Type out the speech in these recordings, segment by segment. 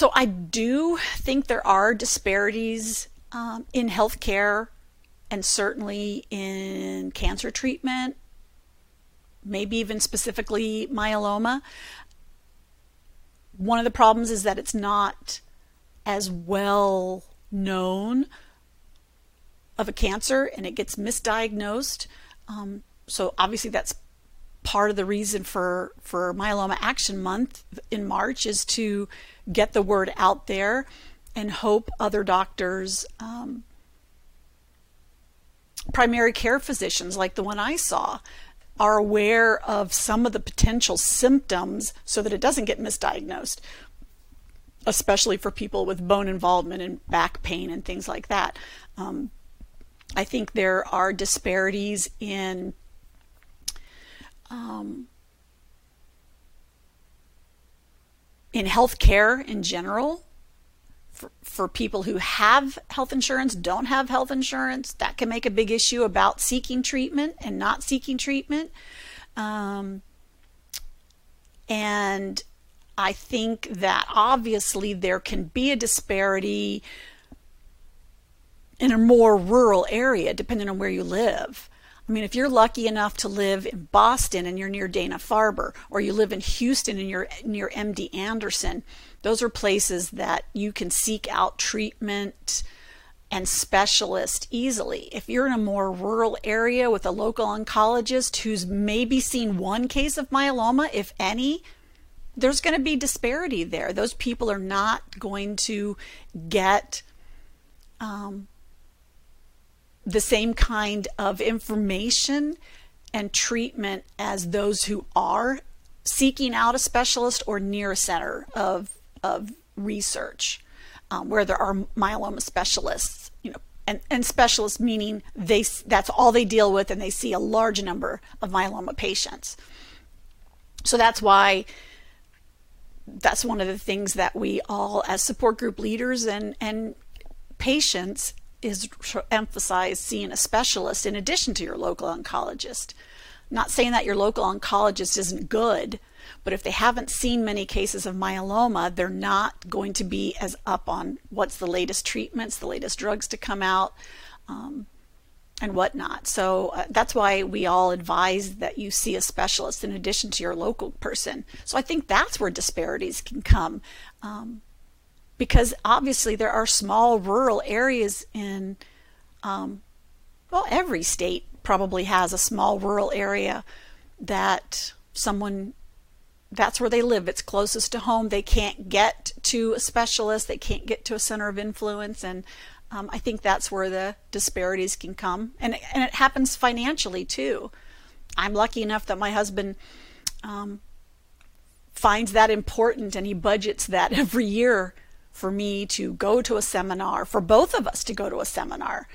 So I do think there are disparities um, in healthcare and certainly in cancer treatment, maybe even specifically myeloma. One of the problems is that it's not as well known of a cancer and it gets misdiagnosed. Um, so obviously that's part of the reason for for myeloma action month in march is to get the word out there and hope other doctors um, primary care physicians like the one i saw are aware of some of the potential symptoms so that it doesn't get misdiagnosed especially for people with bone involvement and back pain and things like that. Um, i think there are disparities in um, in healthcare in general for, for people who have health insurance don't have health insurance that can make a big issue about seeking treatment and not seeking treatment. Um, and i think that obviously there can be a disparity in a more rural area depending on where you live I mean, if you're lucky enough to live in Boston and you're near Dana Farber, or you live in Houston and you're near MD Anderson, those are places that you can seek out treatment and specialist easily. If you're in a more rural area with a local oncologist who's maybe seen one case of myeloma, if any, there's going to be disparity there. Those people are not going to get um, the same kind of information and treatment as those who are seeking out a specialist or near a center of, of research um, where there are myeloma specialists, you know, and, and specialists meaning they that's all they deal with and they see a large number of myeloma patients. So that's why that's one of the things that we all as support group leaders and and patients is emphasize seeing a specialist in addition to your local oncologist. Not saying that your local oncologist isn't good, but if they haven't seen many cases of myeloma, they're not going to be as up on what's the latest treatments, the latest drugs to come out, um, and whatnot. So uh, that's why we all advise that you see a specialist in addition to your local person. So I think that's where disparities can come. Um, because obviously there are small rural areas in, um, well, every state probably has a small rural area that someone that's where they live. It's closest to home. They can't get to a specialist. They can't get to a center of influence, and um, I think that's where the disparities can come. And and it happens financially too. I'm lucky enough that my husband um, finds that important, and he budgets that every year for me to go to a seminar, for both of us to go to a seminar.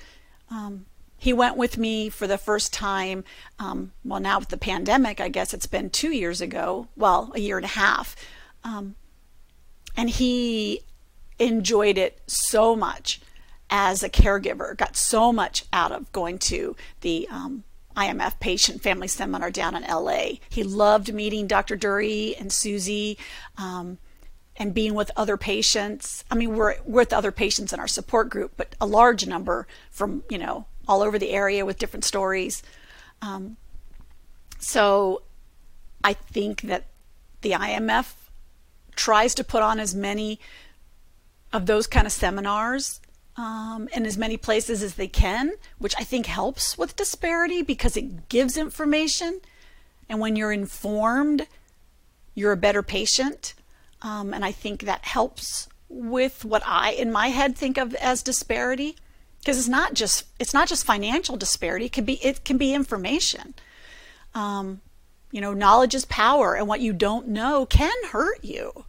Um, he went with me for the first time. Um, well, now with the pandemic, I guess it's been two years ago. Well, a year and a half. Um, and he enjoyed it so much as a caregiver, got so much out of going to the um, IMF patient family seminar down in LA. He loved meeting Dr. Durie and Susie. Um, and being with other patients. I mean, we're, with other patients in our support group, but a large number from, you know, all over the area with different stories. Um, so I think that the IMF tries to put on as many of those kind of seminars um, in as many places as they can, which I think helps with disparity because it gives information. And when you're informed, you're a better patient. Um, and I think that helps with what I, in my head, think of as disparity, because it's not just it's not just financial disparity. It can be it can be information. Um, you know, knowledge is power, and what you don't know can hurt you.